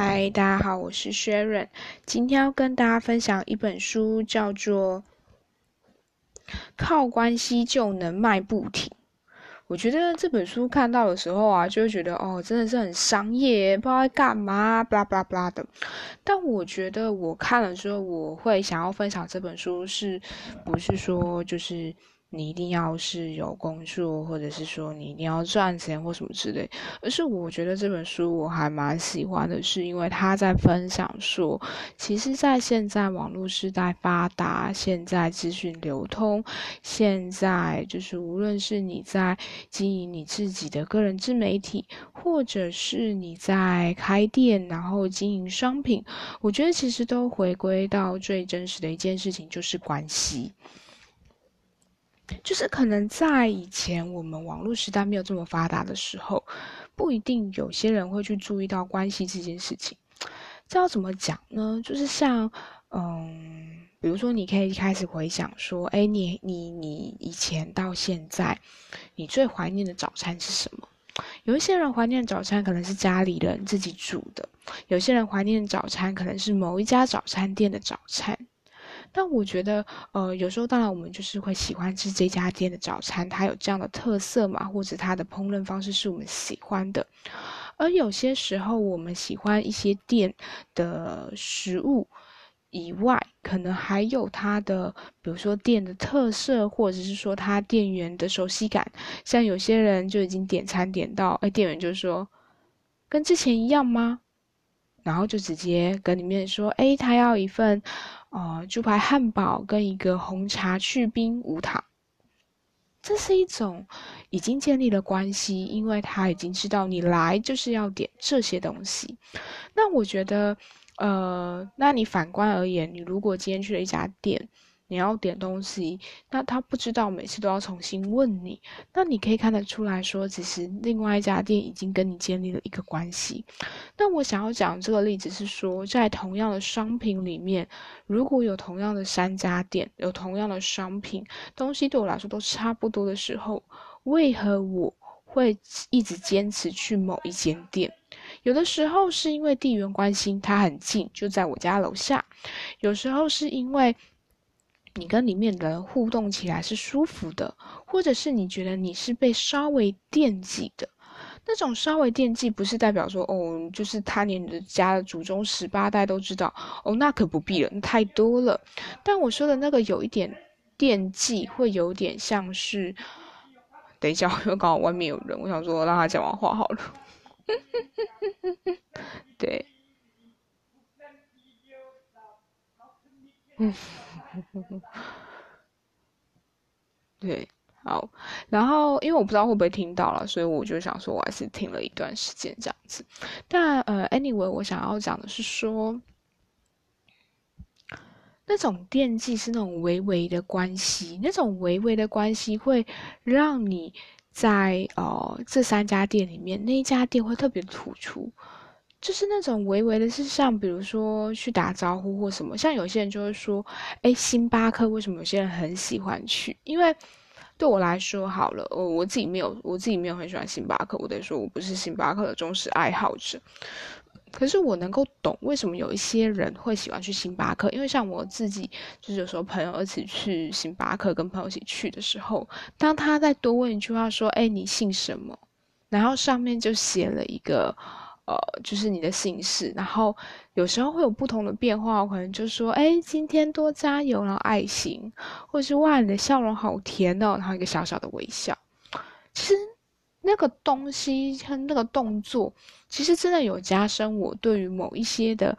嗨，大家好，我是 Sharon，今天要跟大家分享一本书，叫做《靠关系就能卖不停》。我觉得这本书看到的时候啊，就会觉得哦，真的是很商业，不知道在干嘛，巴拉巴拉巴拉的。但我觉得我看了之后，我会想要分享这本书，是不是说就是。你一定要是有工作，或者是说你一定要赚钱或什么之类。而是我觉得这本书我还蛮喜欢的，是因为他在分享说，其实，在现在网络时代发达，现在资讯流通，现在就是无论是你在经营你自己的个人自媒体，或者是你在开店然后经营商品，我觉得其实都回归到最真实的一件事情，就是关系。就是可能在以前我们网络时代没有这么发达的时候，不一定有些人会去注意到关系这件事情。这要怎么讲呢？就是像，嗯，比如说你可以开始回想说，哎，你你你以前到现在，你最怀念的早餐是什么？有一些人怀念早餐可能是家里人自己煮的，有些人怀念早餐可能是某一家早餐店的早餐。但我觉得，呃，有时候当然我们就是会喜欢吃这家店的早餐，它有这样的特色嘛，或者它的烹饪方式是我们喜欢的。而有些时候，我们喜欢一些店的食物以外，可能还有它的，比如说店的特色，或者是说它店员的熟悉感。像有些人就已经点餐点到，哎，店员就说跟之前一样吗？然后就直接跟里面说，哎，他要一份。哦，猪排汉堡跟一个红茶去冰无糖，这是一种已经建立了关系，因为他已经知道你来就是要点这些东西。那我觉得，呃，那你反观而言，你如果今天去了一家店。你要点东西，那他不知道每次都要重新问你，那你可以看得出来说，其实另外一家店已经跟你建立了一个关系。那我想要讲这个例子是说，在同样的商品里面，如果有同样的三家店，有同样的商品，东西对我来说都差不多的时候，为何我会一直坚持去某一间店？有的时候是因为地缘关系，它很近，就在我家楼下；有时候是因为。你跟里面的人互动起来是舒服的，或者是你觉得你是被稍微惦记的，那种稍微惦记不是代表说哦，就是他连你的家的祖宗十八代都知道哦，那可不必了，那太多了。但我说的那个有一点惦记，会有点像是，等一下，因为刚好外面有人，我想说让他讲完话好了。对，嗯。对，好，然后因为我不知道会不会听到了，所以我就想说，我还是听了一段时间这样子。但呃，anyway，我想要讲的是说，那种惦记是那种微微的关系，那种微微的关系会让你在呃这三家店里面，那一家店会特别突出。就是那种微微的，是像比如说去打招呼或什么，像有些人就会说，哎，星巴克为什么有些人很喜欢去？因为对我来说，好了，我我自己没有，我自己没有很喜欢星巴克，我得说我不是星巴克的忠实爱好者。可是我能够懂为什么有一些人会喜欢去星巴克，因为像我自己，就是有时候朋友一起去星巴克，跟朋友一起去的时候，当他再多问一句话说，哎，你姓什么？然后上面就写了一个。呃，就是你的姓氏，然后有时候会有不同的变化，可能就说，哎，今天多加油，然后爱心，或者是哇，你的笑容好甜哦，然后一个小小的微笑。其实那个东西和那个动作，其实真的有加深我对于某一些的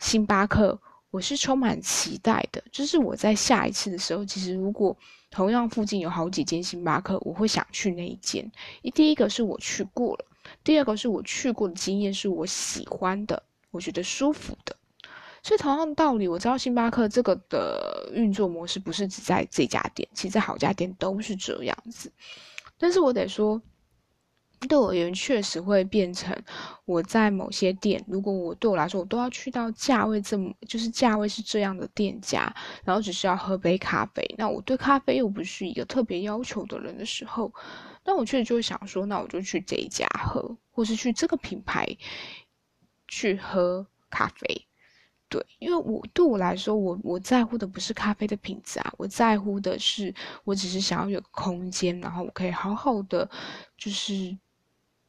星巴克，我是充满期待的。就是我在下一次的时候，其实如果同样附近有好几间星巴克，我会想去那一间。第一个是我去过了。第二个是我去过的经验是我喜欢的，我觉得舒服的，所以同样的道理，我知道星巴克这个的运作模式不是只在这家店，其实在好家店都是这样子。但是我得说，对我而言，确实会变成我在某些店，如果我对我来说，我都要去到价位这么，就是价位是这样的店家，然后只是要喝杯咖啡，那我对咖啡又不是一个特别要求的人的时候。但我确实就会想说，那我就去这一家喝，或是去这个品牌去喝咖啡。对，因为我对我来说，我我在乎的不是咖啡的品质啊，我在乎的是，我只是想要有空间，然后我可以好好的，就是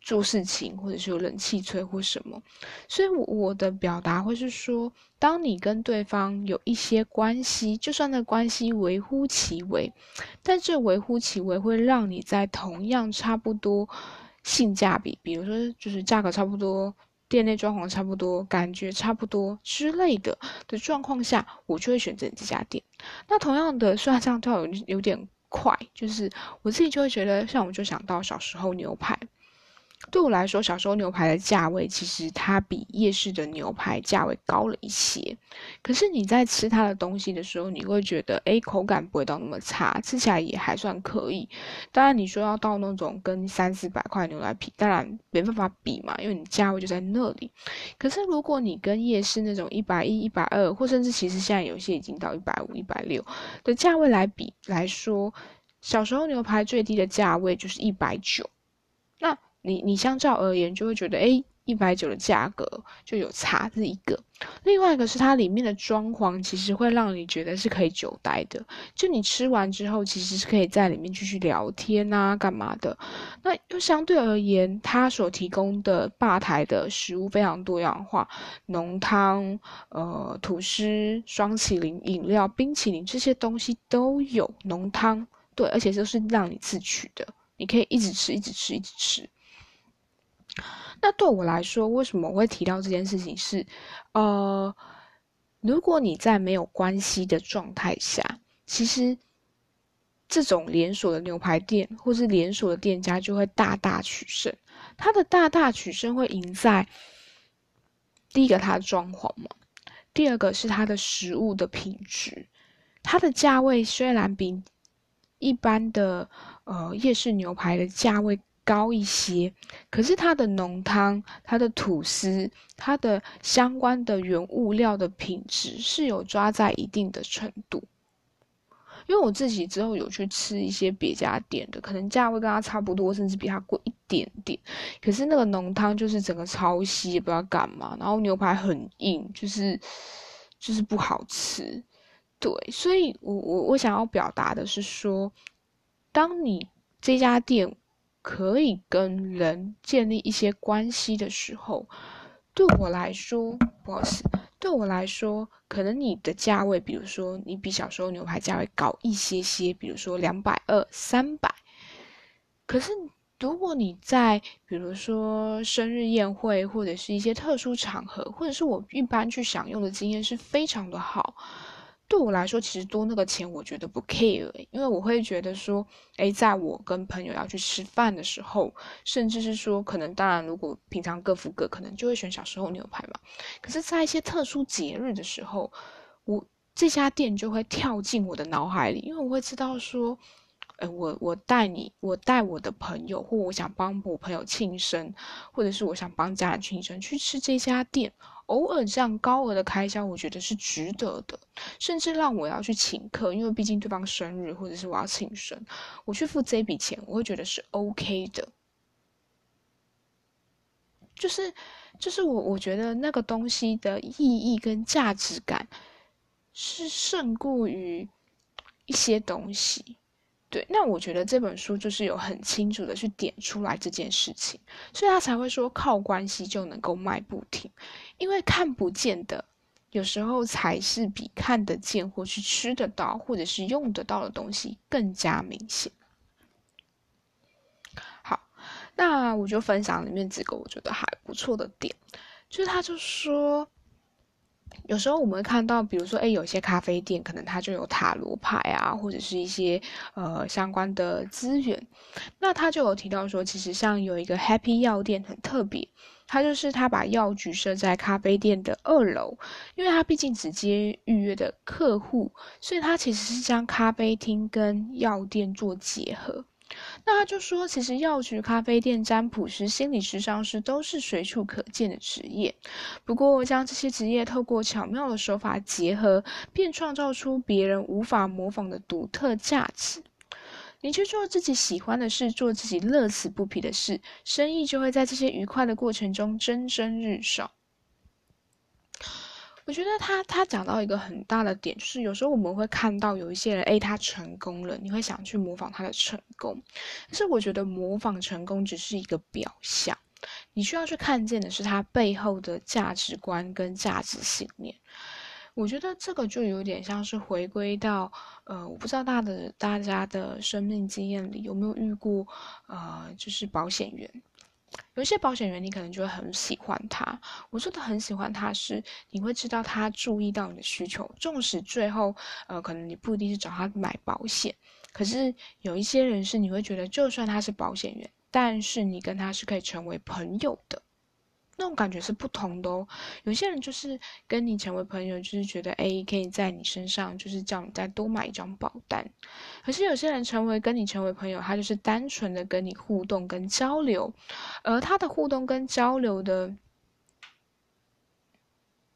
做事情，或者是有冷气吹或什么。所以，我的表达会是说，当你跟对方有一些关系，就算那关系微乎其微，但这微乎其微会让你在同样差不多性价比，比如说就是价格差不多。店内装潢差不多，感觉差不多之类的的状况下，我就会选择这家店。那同样的，虽然这样跳有有点快，就是我自己就会觉得，像我就想到小时候牛排。对我来说，小时候牛排的价位其实它比夜市的牛排价位高了一些。可是你在吃它的东西的时候，你会觉得，哎，口感不会到那么差，吃起来也还算可以。当然，你说要到那种跟三四百块牛排皮，当然没办法比嘛，因为你价位就在那里。可是如果你跟夜市那种一百一、一百二，或甚至其实现在有些已经到一百五、一百六的价位来比来说，小时候牛排最低的价位就是一百九。你你相较而言就会觉得，哎，一百九的价格就有差，这是一个。另外一个是它里面的装潢，其实会让你觉得是可以久待的。就你吃完之后，其实是可以在里面继续聊天啊，干嘛的。那又相对而言，它所提供的吧台的食物非常多样化，浓汤、呃吐司、双麒麟饮料、冰淇淋这些东西都有。浓汤对，而且都是让你自取的，你可以一直吃，一直吃，一直吃。那对我来说，为什么我会提到这件事情？是，呃，如果你在没有关系的状态下，其实这种连锁的牛排店或是连锁的店家就会大大取胜。它的大大取胜会赢在第一个它的装潢嘛，第二个是它的食物的品质。它的价位虽然比一般的呃夜市牛排的价位。高一些，可是它的浓汤、它的吐司、它的相关的原物料的品质是有抓在一定的程度。因为我自己之后有去吃一些别家店的，可能价位跟它差不多，甚至比它贵一点点。可是那个浓汤就是整个超稀，不知道干嘛。然后牛排很硬，就是就是不好吃。对，所以我我我想要表达的是说，当你这家店。可以跟人建立一些关系的时候，对我来说，不好意思，对我来说，可能你的价位，比如说你比小时候牛排价位高一些些，比如说两百二、三百。可是如果你在比如说生日宴会或者是一些特殊场合，或者是我一般去享用的经验是非常的好。对我来说，其实多那个钱，我觉得不 care，因为我会觉得说，哎，在我跟朋友要去吃饭的时候，甚至是说，可能当然，如果平常各付各，可能就会选小时候牛排嘛。可是，在一些特殊节日的时候，我这家店就会跳进我的脑海里，因为我会知道说，哎，我我带你，我带我的朋友，或我想帮我朋友庆生，或者是我想帮家人庆生，去吃这家店。偶尔这样高额的开销，我觉得是值得的，甚至让我要去请客，因为毕竟对方生日或者是我要庆生，我去付这笔钱，我会觉得是 OK 的。就是，就是我我觉得那个东西的意义跟价值感，是胜过于一些东西。对，那我觉得这本书就是有很清楚的去点出来这件事情，所以他才会说靠关系就能够卖不停，因为看不见的，有时候才是比看得见或是吃得到或者是用得到的东西更加明显。好，那我就分享里面几个我觉得还不错的点，就是他就说。有时候我们会看到，比如说，哎，有些咖啡店可能它就有塔罗牌啊，或者是一些呃相关的资源。那他就有提到说，其实像有一个 Happy 药店很特别，它就是他把药局设在咖啡店的二楼，因为它毕竟只接预约的客户，所以它其实是将咖啡厅跟药店做结合。那他就说，其实药局、咖啡店、占卜师、心理师、上师都是随处可见的职业。不过，将这些职业透过巧妙的手法结合，便创造出别人无法模仿的独特价值。你去做自己喜欢的事，做自己乐此不疲的事，生意就会在这些愉快的过程中蒸蒸日上。我觉得他他讲到一个很大的点，就是有时候我们会看到有一些人，诶，他成功了，你会想去模仿他的成功，但是我觉得模仿成功只是一个表象，你需要去看见的是他背后的价值观跟价值信念。我觉得这个就有点像是回归到，呃，我不知道大的大家的生命经验里有没有遇过，呃，就是保险员。有一些保险员，你可能就会很喜欢他。我说的很喜欢他，是你会知道他注意到你的需求，纵使最后，呃，可能你不一定是找他买保险，可是有一些人是你会觉得，就算他是保险员，但是你跟他是可以成为朋友的。那种感觉是不同的哦。有些人就是跟你成为朋友，就是觉得哎，可以在你身上，就是叫你再多买一张保单。可是有些人成为跟你成为朋友，他就是单纯的跟你互动跟交流，而他的互动跟交流的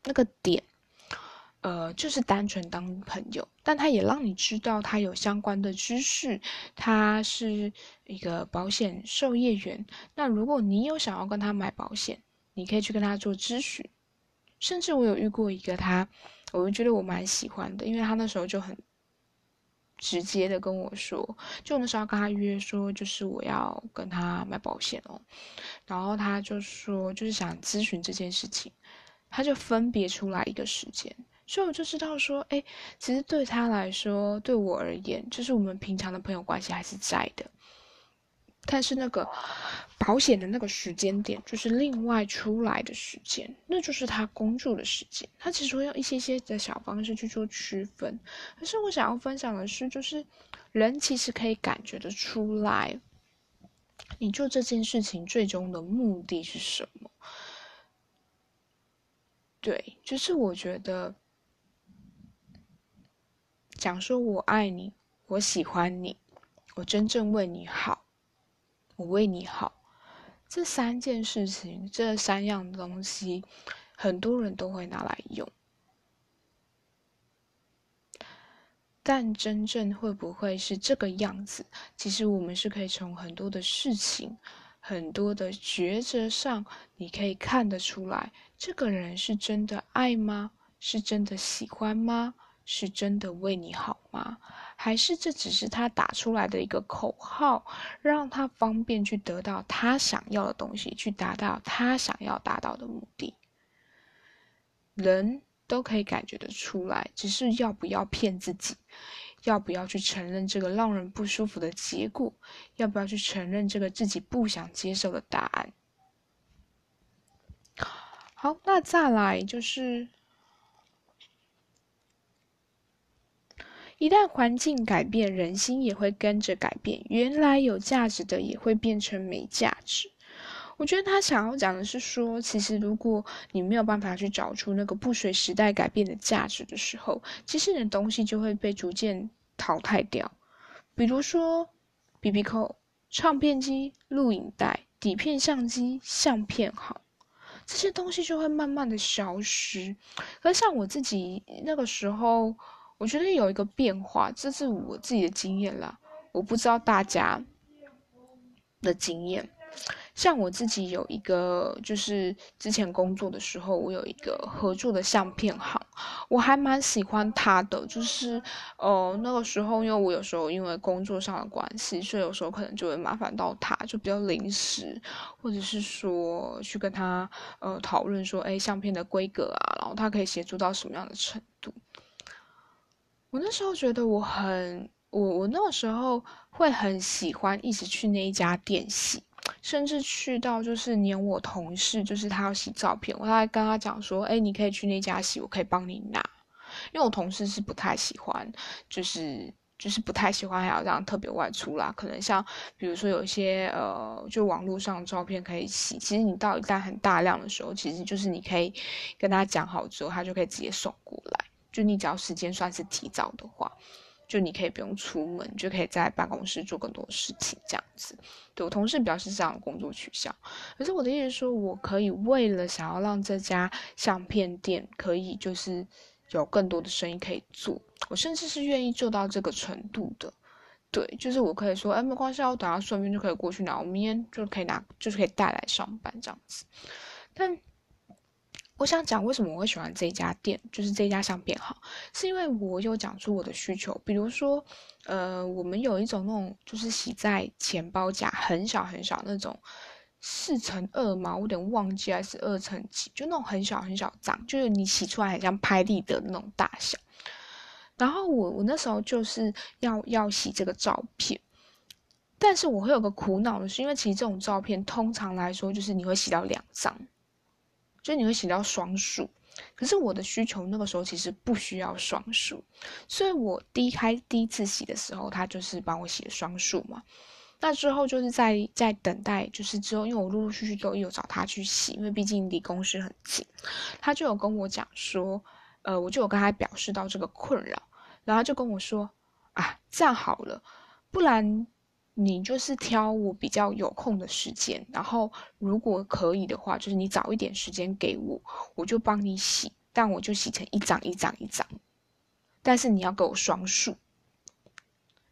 那个点，呃，就是单纯当朋友，但他也让你知道他有相关的知识，他是一个保险受业员。那如果你有想要跟他买保险，你可以去跟他做咨询，甚至我有遇过一个他，我就觉得我蛮喜欢的，因为他那时候就很直接的跟我说，就那时候跟他约说，就是我要跟他买保险哦，然后他就说就是想咨询这件事情，他就分别出来一个时间，所以我就知道说，哎，其实对他来说，对我而言，就是我们平常的朋友关系还是在的。但是那个保险的那个时间点，就是另外出来的时间，那就是他工作的时间。他其实会用一些些的小方式去做区分。可是我想要分享的是，就是人其实可以感觉得出来，你做这件事情最终的目的是什么？对，就是我觉得讲说我爱你，我喜欢你，我真正为你好。我为你好，这三件事情，这三样东西，很多人都会拿来用，但真正会不会是这个样子？其实我们是可以从很多的事情、很多的抉择上，你可以看得出来，这个人是真的爱吗？是真的喜欢吗？是真的为你好吗？还是这只是他打出来的一个口号，让他方便去得到他想要的东西，去达到他想要达到的目的？人都可以感觉得出来，只是要不要骗自己，要不要去承认这个让人不舒服的结果，要不要去承认这个自己不想接受的答案？好，那再来就是。一旦环境改变，人心也会跟着改变。原来有价值的也会变成没价值。我觉得他想要讲的是说，其实如果你没有办法去找出那个不随时代改变的价值的时候，其实你的东西就会被逐渐淘汰掉。比如说，B B 扣、唱片机、录影带、底片相机、相片行，这些东西就会慢慢的消失。而像我自己那个时候。我觉得有一个变化，这是我自己的经验啦。我不知道大家的经验。像我自己有一个，就是之前工作的时候，我有一个合作的相片行，我还蛮喜欢他的。就是，呃，那个时候，因为我有时候因为工作上的关系，所以有时候可能就会麻烦到他，就比较临时，或者是说去跟他呃讨论说，哎，相片的规格啊，然后他可以协助到什么样的程度。我那时候觉得我很我我那个时候会很喜欢一直去那一家店洗，甚至去到就是连我同事就是他要洗照片，我还跟他讲说，哎，你可以去那家洗，我可以帮你拿。因为我同事是不太喜欢，就是就是不太喜欢还要这样特别外出啦。可能像比如说有一些呃，就网络上照片可以洗，其实你到一旦很大量的时候，其实就是你可以跟他讲好之后，他就可以直接送过来。就你只要时间算是提早的话，就你可以不用出门，就可以在办公室做更多事情这样子。对我同事表示这样的工作取向，可是我的意思说，我可以为了想要让这家相片店可以就是有更多的生意可以做，我甚至是愿意做到这个程度的。对，就是我可以说，哎，没关系，我等下顺便就可以过去拿，我明天就可以拿，就是可以带来上班这样子。但。我想讲为什么我会喜欢这家店，就是这家相片好，是因为我有讲出我的需求，比如说，呃，我们有一种那种就是洗在钱包夹很小很小那种四乘二嘛，我有点忘记还是二乘几，就那种很小很小张，就是你洗出来很像拍立得的那种大小。然后我我那时候就是要要洗这个照片，但是我会有个苦恼的是，因为其实这种照片通常来说就是你会洗到两张。就你会写到双数，可是我的需求那个时候其实不需要双数，所以我第一开第一次洗的时候，他就是帮我写双数嘛。那之后就是在在等待，就是之后，因为我陆陆续续都有找他去洗，因为毕竟离公司很近，他就有跟我讲说，呃，我就有跟他表示到这个困扰，然后就跟我说，啊，这样好了，不然。你就是挑我比较有空的时间，然后如果可以的话，就是你早一点时间给我，我就帮你洗，但我就洗成一张一张一张，但是你要给我双数。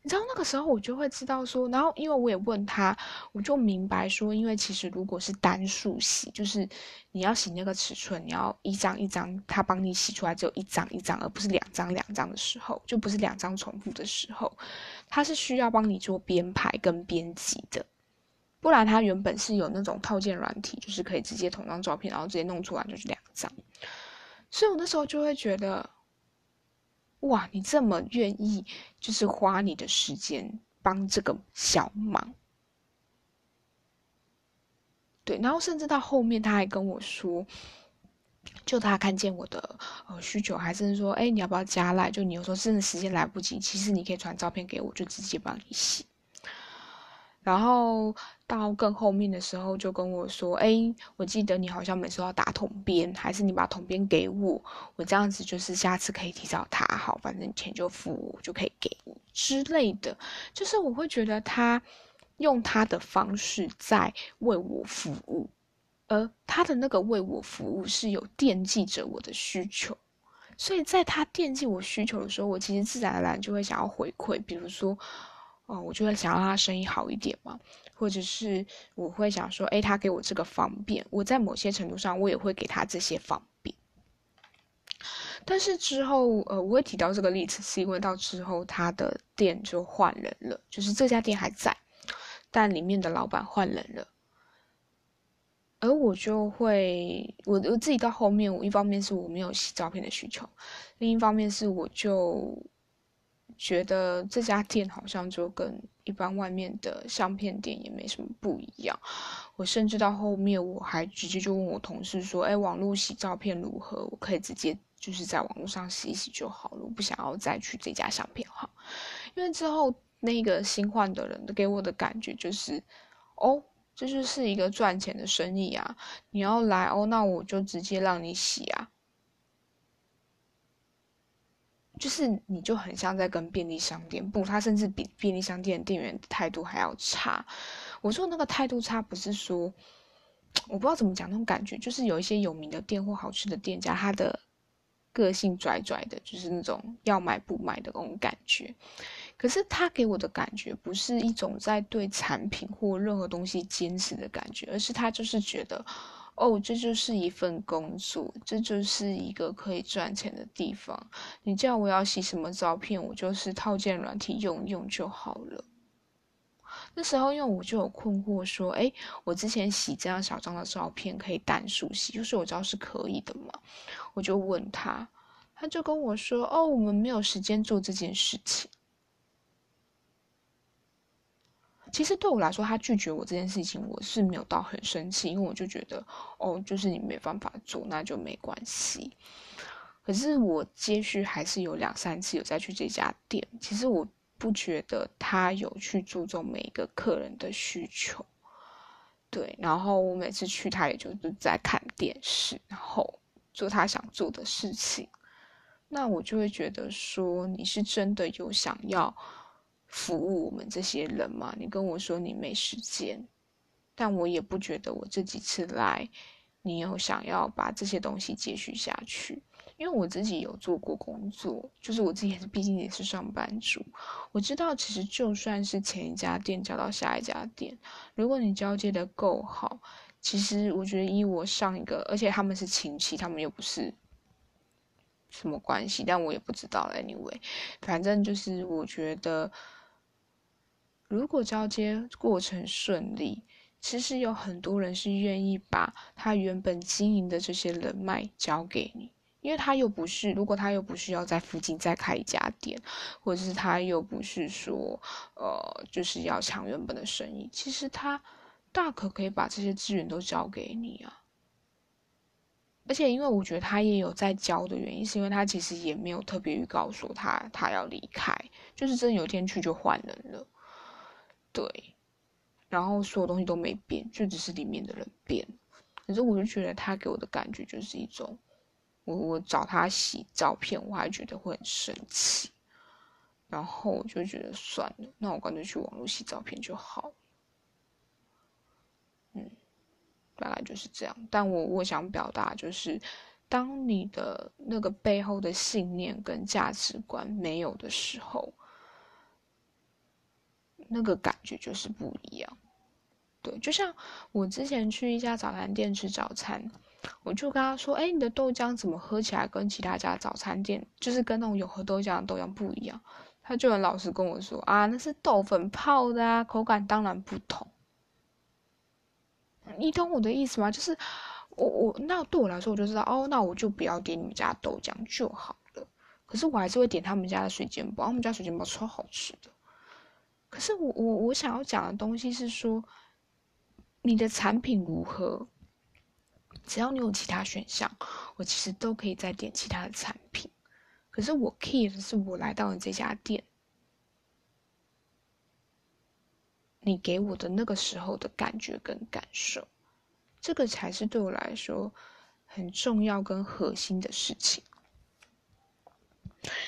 你知道那个时候我就会知道说，然后因为我也问他，我就明白说，因为其实如果是单数洗，就是你要洗那个尺寸，你要一张一张，他帮你洗出来只有一张一张，而不是两张两张的时候，就不是两张重复的时候，他是需要帮你做编排跟编辑的，不然他原本是有那种套件软体，就是可以直接同张照片，然后直接弄出来就是两张，所以我那时候就会觉得。哇，你这么愿意，就是花你的时间帮这个小忙，对，然后甚至到后面他还跟我说，就他看见我的呃需求，还是说，哎，你要不要加赖？就你有时候真的时间来不及，其实你可以传照片给我，就直接帮你洗。然后到更后面的时候，就跟我说：“哎，我记得你好像每次要打桶边，还是你把桶边给我，我这样子就是下次可以提早打好，反正钱就付我，就可以给你之类的。就是我会觉得他用他的方式在为我服务，而他的那个为我服务是有惦记着我的需求，所以在他惦记我需求的时候，我其实自然而然就会想要回馈，比如说。”哦，我就会想让他生意好一点嘛，或者是我会想说，哎，他给我这个方便，我在某些程度上我也会给他这些方便。但是之后，呃，我会提到这个例子，是因为到之后他的店就换人了，就是这家店还在，但里面的老板换人了，而我就会，我我自己到后面，我一方面是我没有洗照片的需求，另一方面是我就。觉得这家店好像就跟一般外面的相片店也没什么不一样。我甚至到后面，我还直接就问我同事说：“哎，网络洗照片如何？我可以直接就是在网络上洗一洗就好了，我不想要再去这家相片行。”因为之后那个新换的人给我的感觉就是：“哦，这就是一个赚钱的生意啊！你要来哦，那我就直接让你洗啊。”就是你就很像在跟便利商店不，他甚至比便利商店店员态度还要差。我说那个态度差，不是说我不知道怎么讲那种感觉，就是有一些有名的店或好吃的店家，他的个性拽拽的，就是那种要买不买的那种感觉。可是他给我的感觉，不是一种在对产品或任何东西坚持的感觉，而是他就是觉得。哦，这就是一份工作，这就是一个可以赚钱的地方。你叫我要洗什么照片，我就是套件软体用用就好了。那时候，因为我就有困惑，说，哎，我之前洗这样小张的照片可以单数洗，就是我知道是可以的嘛。我就问他，他就跟我说，哦，我们没有时间做这件事情。其实对我来说，他拒绝我这件事情，我是没有到很生气，因为我就觉得，哦，就是你没办法做，那就没关系。可是我接续还是有两三次有再去这家店，其实我不觉得他有去注重每一个客人的需求，对。然后我每次去，他也就是在看电视，然后做他想做的事情。那我就会觉得说，你是真的有想要。服务我们这些人嘛？你跟我说你没时间，但我也不觉得我这几次来，你有想要把这些东西继续下去。因为我自己有做过工作，就是我自己也是，毕竟也是上班族。我知道，其实就算是前一家店交到下一家店，如果你交接的够好，其实我觉得，以我上一个，而且他们是亲戚，他们又不是什么关系，但我也不知道。Anyway，反正就是我觉得，如果交接过程顺利，其实有很多人是愿意把他原本经营的这些人脉交给你。因为他又不是，如果他又不是要在附近再开一家店，或者是他又不是说，呃，就是要抢原本的生意，其实他大可可以把这些资源都交给你啊。而且，因为我觉得他也有在教的原因，是因为他其实也没有特别预告说他他要离开，就是真有天去就换人了，对。然后所有东西都没变，就只是里面的人变。可是我就觉得他给我的感觉就是一种。我我找他洗照片，我还觉得会很生气，然后我就觉得算了，那我干脆去网络洗照片就好。嗯，大概就是这样。但我我想表达就是，当你的那个背后的信念跟价值观没有的时候，那个感觉就是不一样。对，就像我之前去一家早餐店吃早餐。我就跟他说：“哎，你的豆浆怎么喝起来跟其他家早餐店，就是跟那种有喝豆浆的豆浆不一样？”他就很老实跟我说：“啊，那是豆粉泡的啊，口感当然不同。”你懂我的意思吗？就是我我那对我来说，我就知道哦，那我就不要点你们家豆浆就好了。可是我还是会点他们家的水煎包，他们家水煎包超好吃的。可是我我我想要讲的东西是说，你的产品如何？只要你有其他选项，我其实都可以再点其他的产品。可是我 key 的是我来到了这家店，你给我的那个时候的感觉跟感受，这个才是对我来说很重要跟核心的事情。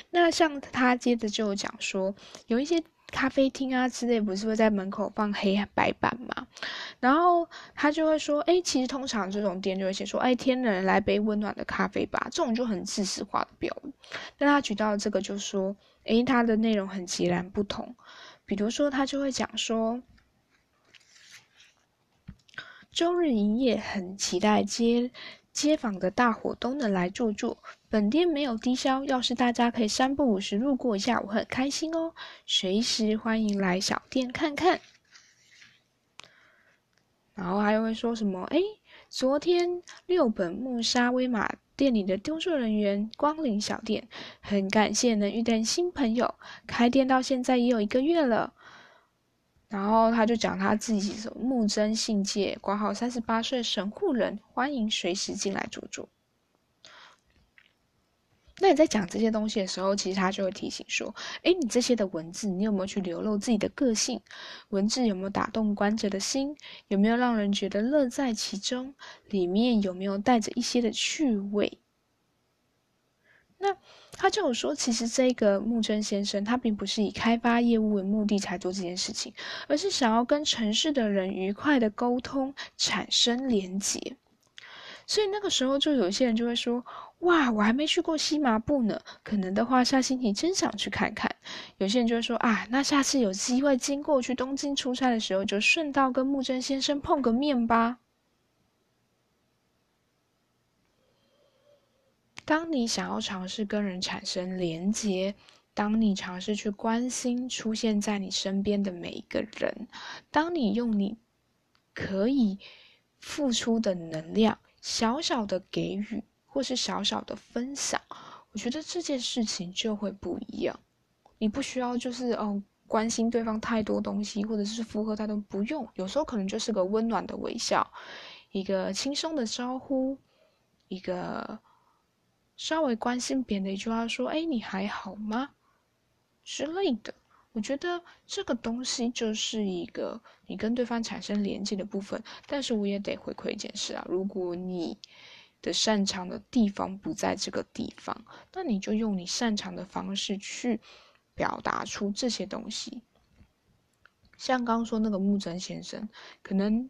那像他接着就讲说，有一些。咖啡厅啊之类，不是会在门口放黑白板嘛？然后他就会说：“哎，其实通常这种店就会写说，哎，天冷来杯温暖的咖啡吧。”这种就很自私化的标语。但他举到这个就说：“哎，它的内容很截然不同。比如说，他就会讲说，周日营业，很期待接。”街坊的大伙都能来坐坐，本店没有低消，要是大家可以三不五时路过一下，我很开心哦。随时欢迎来小店看看。然后还会说什么？哎，昨天六本木沙威玛店里的工作人员光临小店，很感谢能遇见新朋友。开店到现在也有一个月了。然后他就讲他自己什么木真信介，挂号三十八岁神户人，欢迎随时进来坐坐。那你在讲这些东西的时候，其实他就会提醒说：“哎，你这些的文字，你有没有去流露自己的个性？文字有没有打动观者的心？有没有让人觉得乐在其中？里面有没有带着一些的趣味？”那。他就有说，其实这个木真先生他并不是以开发业务为目的才做这件事情，而是想要跟城市的人愉快的沟通，产生连结。所以那个时候就有些人就会说：“哇，我还没去过西麻布呢，可能的话下星期真想去看看。”有些人就会说：“啊，那下次有机会经过去东京出差的时候，就顺道跟木真先生碰个面吧。”当你想要尝试跟人产生连接，当你尝试去关心出现在你身边的每一个人，当你用你可以付出的能量，小小的给予，或是小小的分享，我觉得这件事情就会不一样。你不需要就是哦关心对方太多东西，或者是附和他都不用。有时候可能就是个温暖的微笑，一个轻松的招呼，一个。稍微关心别人的一句话，说：“哎，你还好吗？”之类的，我觉得这个东西就是一个你跟对方产生连接的部分。但是我也得回馈一件事啊，如果你的擅长的地方不在这个地方，那你就用你擅长的方式去表达出这些东西。像刚刚说那个木真先生，可能。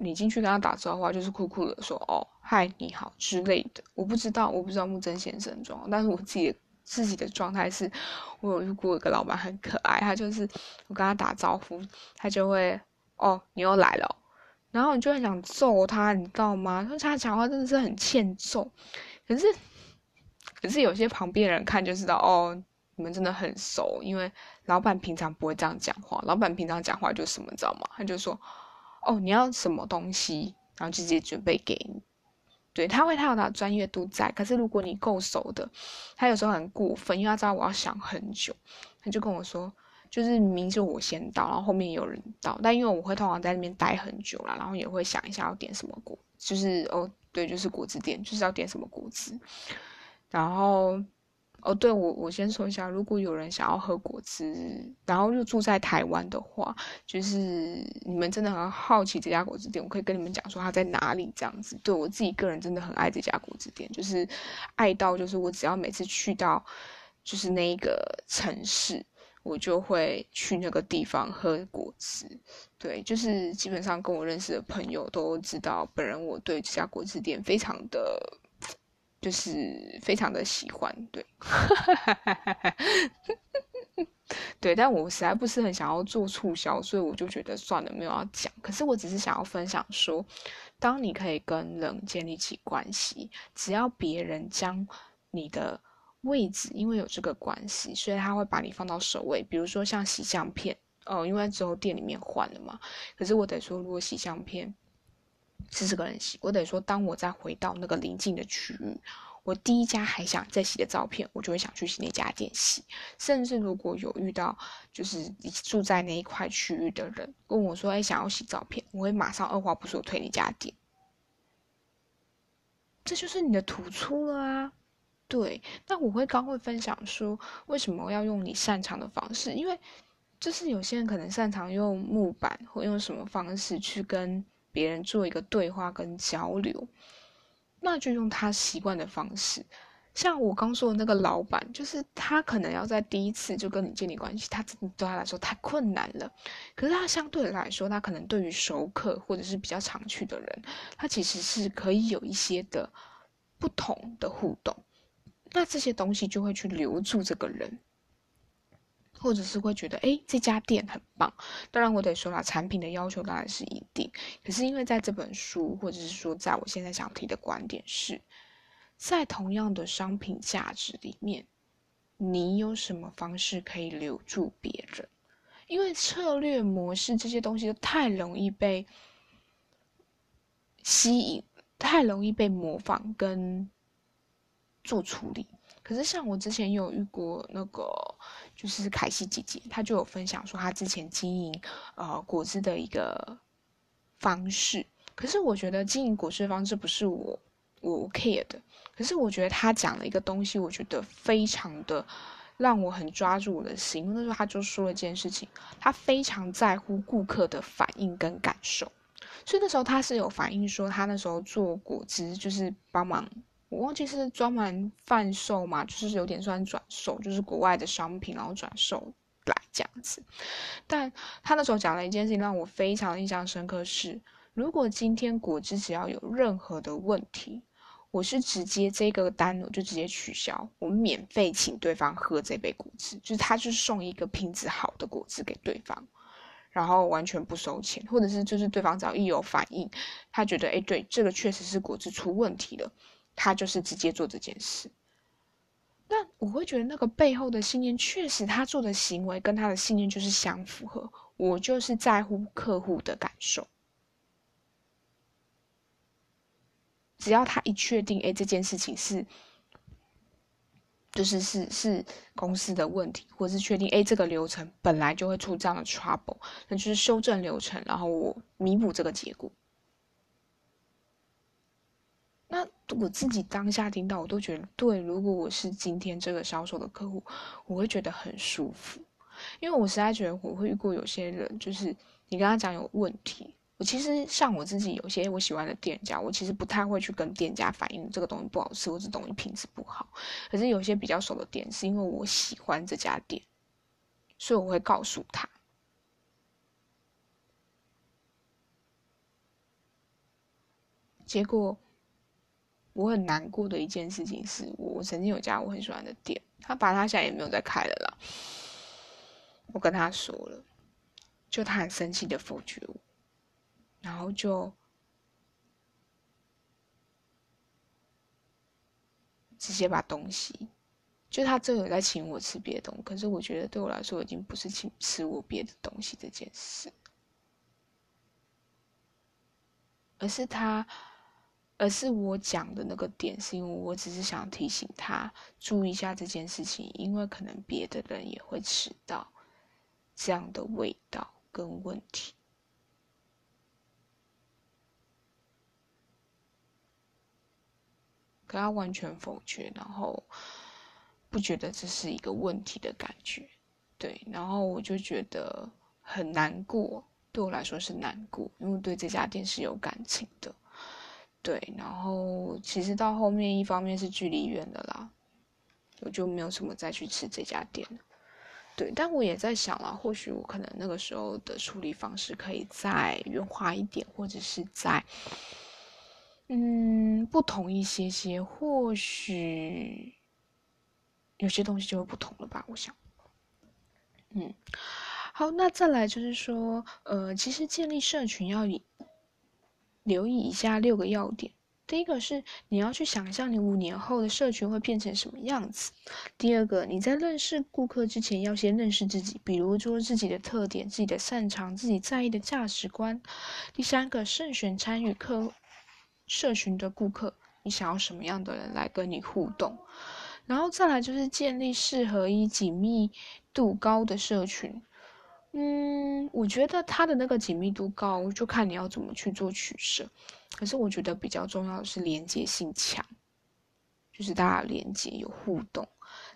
你进去跟他打招呼，就是酷酷的说“哦，嗨，你好”之类的。我不知道，我不知道木真先生状况，但是我自己自己的状态是，我有遇过一个老板很可爱，他就是我跟他打招呼，他就会“哦，你又来了”，然后你就很想揍他，你知道吗？说他讲话真的是很欠揍，可是，可是有些旁边人看就知道哦，你们真的很熟，因为老板平常不会这样讲话，老板平常讲话就什么，知道吗？他就说，哦，你要什么东西，然后直接准备给你。对他会他有他的专业度在，可是如果你够熟的，他有时候很过分，因为他知道我要想很久，他就跟我说。就是明明是我先到，然后后面有人到，但因为我会通常在那边待很久了，然后也会想一下要点什么果，就是哦对，就是果汁店，就是要点什么果汁。然后哦对，我我先说一下，如果有人想要喝果汁，然后又住在台湾的话，就是你们真的很好奇这家果汁店，我可以跟你们讲说它在哪里这样子。对我自己个人真的很爱这家果汁店，就是爱到就是我只要每次去到就是那一个城市。我就会去那个地方喝果汁，对，就是基本上跟我认识的朋友都知道，本人我对这家果汁店非常的，就是非常的喜欢，对，对，但我实在不是很想要做促销，所以我就觉得算了，没有要讲。可是我只是想要分享说，当你可以跟人建立起关系，只要别人将你的。位置，因为有这个关系，所以他会把你放到首位。比如说像洗相片，哦，因为之后店里面换了嘛。可是我得说，如果洗相片是这个人洗，我得说，当我再回到那个临近的区域，我第一家还想再洗的照片，我就会想去洗那家店洗。甚至如果有遇到就是住在那一块区域的人问我说，哎，想要洗照片，我会马上二话不说推那家店。这就是你的突出了啊！对，那我会刚会分享说，为什么要用你擅长的方式？因为就是有些人可能擅长用木板或用什么方式去跟别人做一个对话跟交流，那就用他习惯的方式。像我刚说的那个老板，就是他可能要在第一次就跟你建立关系，他对他来说太困难了。可是他相对来说，他可能对于熟客或者是比较常去的人，他其实是可以有一些的不同的互动。那这些东西就会去留住这个人，或者是会觉得，哎，这家店很棒。当然，我得说了，产品的要求当然是一定。可是，因为在这本书，或者是说，在我现在想提的观点是，在同样的商品价值里面，你有什么方式可以留住别人？因为策略模式这些东西都太容易被吸引，太容易被模仿跟。做处理，可是像我之前有遇过那个，就是凯西姐姐，她就有分享说她之前经营呃果汁的一个方式。可是我觉得经营果汁的方式不是我我 care 的，可是我觉得她讲了一个东西，我觉得非常的让我很抓住我的心。因为那时候她就说了一件事情，她非常在乎顾客的反应跟感受，所以那时候她是有反映说，她那时候做果汁就是帮忙。我忘记是专门贩售嘛，就是有点算转售，就是国外的商品，然后转售来这样子。但他那时候讲了一件事情，让我非常印象深刻是：如果今天果汁只要有任何的问题，我是直接这个单我就直接取消，我免费请对方喝这杯果汁，就是他就送一个品质好的果汁给对方，然后完全不收钱，或者是就是对方只要一有反应，他觉得哎对，这个确实是果汁出问题了。他就是直接做这件事，那我会觉得那个背后的信念，确实他做的行为跟他的信念就是相符合。我就是在乎客户的感受，只要他一确定，哎，这件事情是，就是是是公司的问题，或是确定，哎，这个流程本来就会出这样的 trouble，那就是修正流程，然后我弥补这个结果。那我自己当下听到，我都觉得对。如果我是今天这个销售的客户，我会觉得很舒服，因为我实在觉得我会遇过有些人，就是你跟他讲有问题，我其实像我自己有些我喜欢的店家，我其实不太会去跟店家反映这个东西不好吃，或者东西品质不好。可是有些比较熟的店，是因为我喜欢这家店，所以我会告诉他。结果。我很难过的一件事情是，我曾经有家我很喜欢的店，他把他现在也没有再开了啦。我跟他说了，就他很生气的否决我。然后就直接把东西，就他真有在请我吃别的东西，可是我觉得对我来说已经不是请吃我别的东西这件事，而是他。而是我讲的那个点，是因为我只是想提醒他注意一下这件事情，因为可能别的人也会吃到这样的味道跟问题。可他完全否决，然后不觉得这是一个问题的感觉，对，然后我就觉得很难过，对我来说是难过，因为对这家店是有感情的。对，然后其实到后面，一方面是距离远了啦，我就没有什么再去吃这家店了。对，但我也在想了，或许我可能那个时候的处理方式可以再圆滑一点，或者是在嗯不同一些些，或许有些东西就会不同了吧。我想，嗯，好，那再来就是说，呃，其实建立社群要以。留意以下六个要点：第一个是你要去想象你五年后的社群会变成什么样子；第二个，你在认识顾客之前要先认识自己，比如说自己的特点、自己的擅长、自己在意的价值观；第三个，慎选参与客社群的顾客，你想要什么样的人来跟你互动；然后再来就是建立适合以紧密度高的社群。嗯，我觉得它的那个紧密度高，就看你要怎么去做取舍。可是我觉得比较重要的是连接性强，就是大家连接有互动。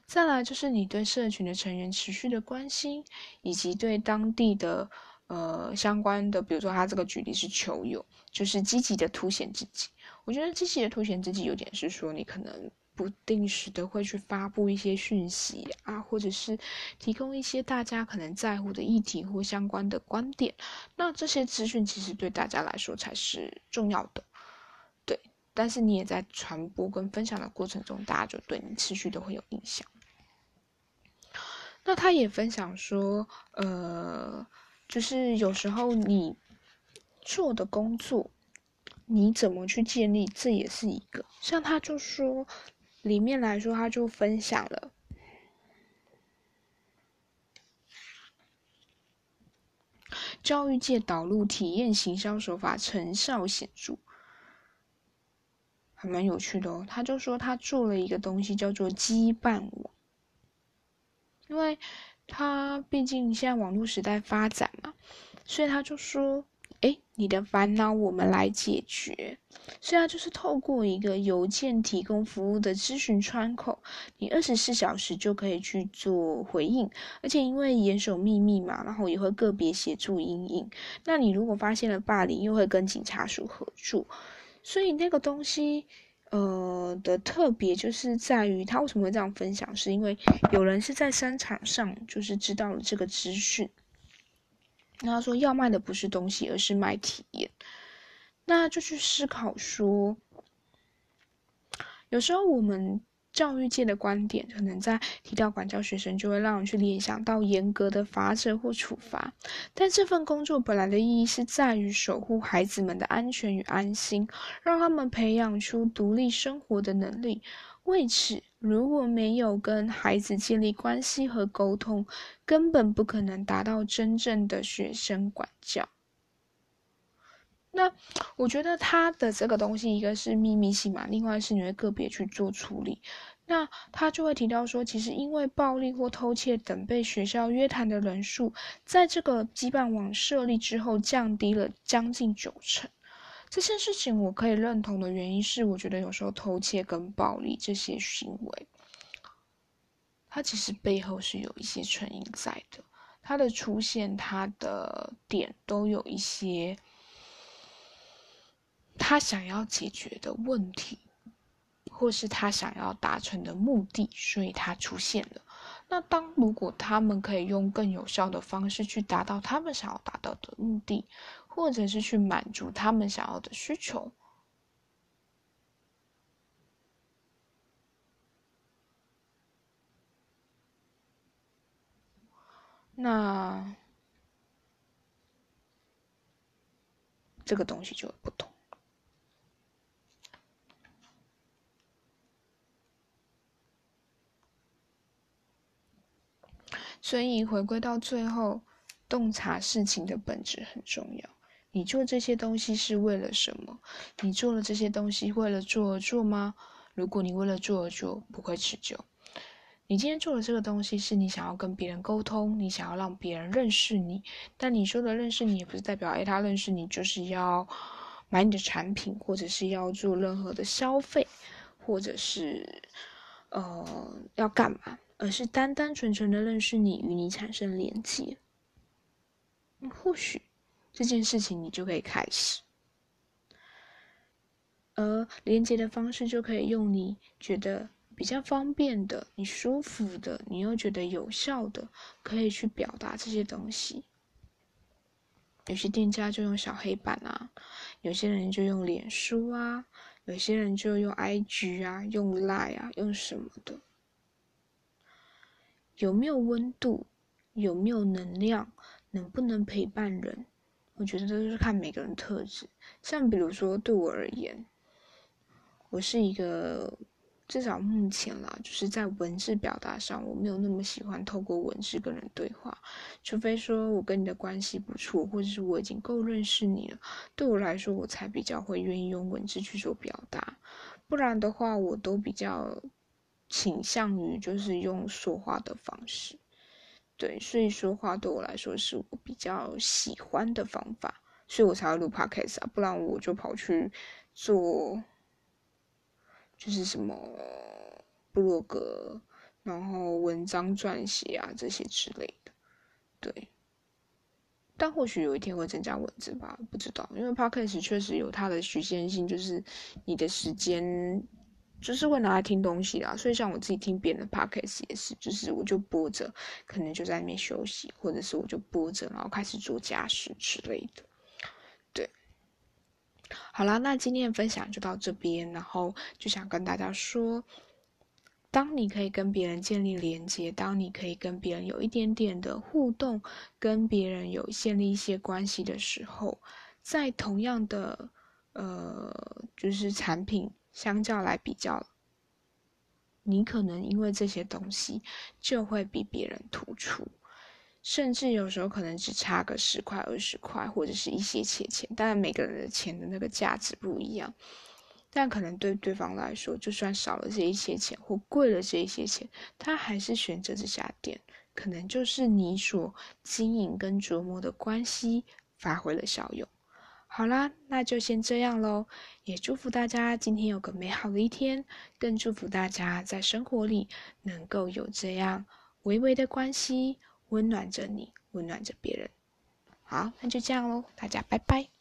再来就是你对社群的成员持续的关心，以及对当地的呃相关的，比如说他这个举例是球友，就是积极的凸显自己。我觉得积极的凸显自己有点是说你可能。不定时的会去发布一些讯息啊，或者是提供一些大家可能在乎的议题或相关的观点。那这些资讯其实对大家来说才是重要的，对。但是你也在传播跟分享的过程中，大家就对你持续都会有影响。那他也分享说，呃，就是有时候你做的工作，你怎么去建立，这也是一个。像他就说。里面来说，他就分享了教育界导入体验行销手法，成效显著，还蛮有趣的哦。他就说他做了一个东西叫做羁绊网，因为他毕竟现在网络时代发展嘛，所以他就说。哎，你的烦恼我们来解决。虽然就是透过一个邮件提供服务的咨询窗口，你二十四小时就可以去做回应，而且因为严守秘密嘛，然后也会个别协助阴影。那你如果发现了霸凌，又会跟警察署合作。所以那个东西，呃的特别就是在于他为什么会这样分享，是因为有人是在商场上就是知道了这个资讯。那他说要卖的不是东西，而是卖体验。那就去思考说，有时候我们教育界的观点，可能在提到管教学生，就会让人去联想到严格的罚则或处罚。但这份工作本来的意义是在于守护孩子们的安全与安心，让他们培养出独立生活的能力。为此，如果没有跟孩子建立关系和沟通，根本不可能达到真正的学生管教。那我觉得他的这个东西，一个是秘密性嘛，另外是你会个别去做处理。那他就会提到说，其实因为暴力或偷窃等被学校约谈的人数，在这个羁绊网设立之后，降低了将近九成。这件事情我可以认同的原因是，我觉得有时候偷窃跟暴力这些行为，它其实背后是有一些成因在的。它的出现，它的点都有一些他想要解决的问题，或是他想要达成的目的，所以他出现了。那当如果他们可以用更有效的方式去达到他们想要达到的目的。或者是去满足他们想要的需求，那这个东西就不同。所以回归到最后，洞察事情的本质很重要。你做这些东西是为了什么？你做了这些东西为了做而做吗？如果你为了做而做，不会持久。你今天做的这个东西是你想要跟别人沟通，你想要让别人认识你。但你说的认识你，也不是代表哎他认识你就是要买你的产品，或者是要做任何的消费，或者是呃要干嘛，而是单单纯纯的认识你，与你产生连接。或许。这件事情你就可以开始，而连接的方式就可以用你觉得比较方便的、你舒服的、你又觉得有效的，可以去表达这些东西。有些店家就用小黑板啊，有些人就用脸书啊，有些人就用 IG 啊，用 Line 啊，用什么的？有没有温度？有没有能量？能不能陪伴人？我觉得这就是看每个人特质。像比如说，对我而言，我是一个至少目前啦，就是在文字表达上，我没有那么喜欢透过文字跟人对话。除非说我跟你的关系不错，或者是我已经够认识你了，对我来说，我才比较会愿意用文字去做表达。不然的话，我都比较倾向于就是用说话的方式。对，所以说话对我来说是我比较喜欢的方法，所以我才要录 podcast 啊，不然我就跑去做，就是什么部落格，然后文章撰写啊这些之类的。对，但或许有一天会增加文字吧，不知道，因为 podcast 确实有它的局限性，就是你的时间。就是会拿来听东西啦，所以像我自己听别人的 podcast 也是，就是我就播着，可能就在里面休息，或者是我就播着，然后开始做家事之类的。对，好啦，那今天的分享就到这边，然后就想跟大家说，当你可以跟别人建立连接，当你可以跟别人有一点点的互动，跟别人有建立一些关系的时候，在同样的呃，就是产品。相较来比较，你可能因为这些东西就会比别人突出，甚至有时候可能只差个十块、二十块，或者是一些钱钱。当然，每个人的钱的那个价值不一样，但可能对对方来说，就算少了这一些钱或贵了这一些钱，他还是选择这家店，可能就是你所经营跟琢磨的关系发挥了效用。好啦，那就先这样喽。也祝福大家今天有个美好的一天，更祝福大家在生活里能够有这样微微的关系，温暖着你，温暖着别人。好，那就这样喽，大家拜拜。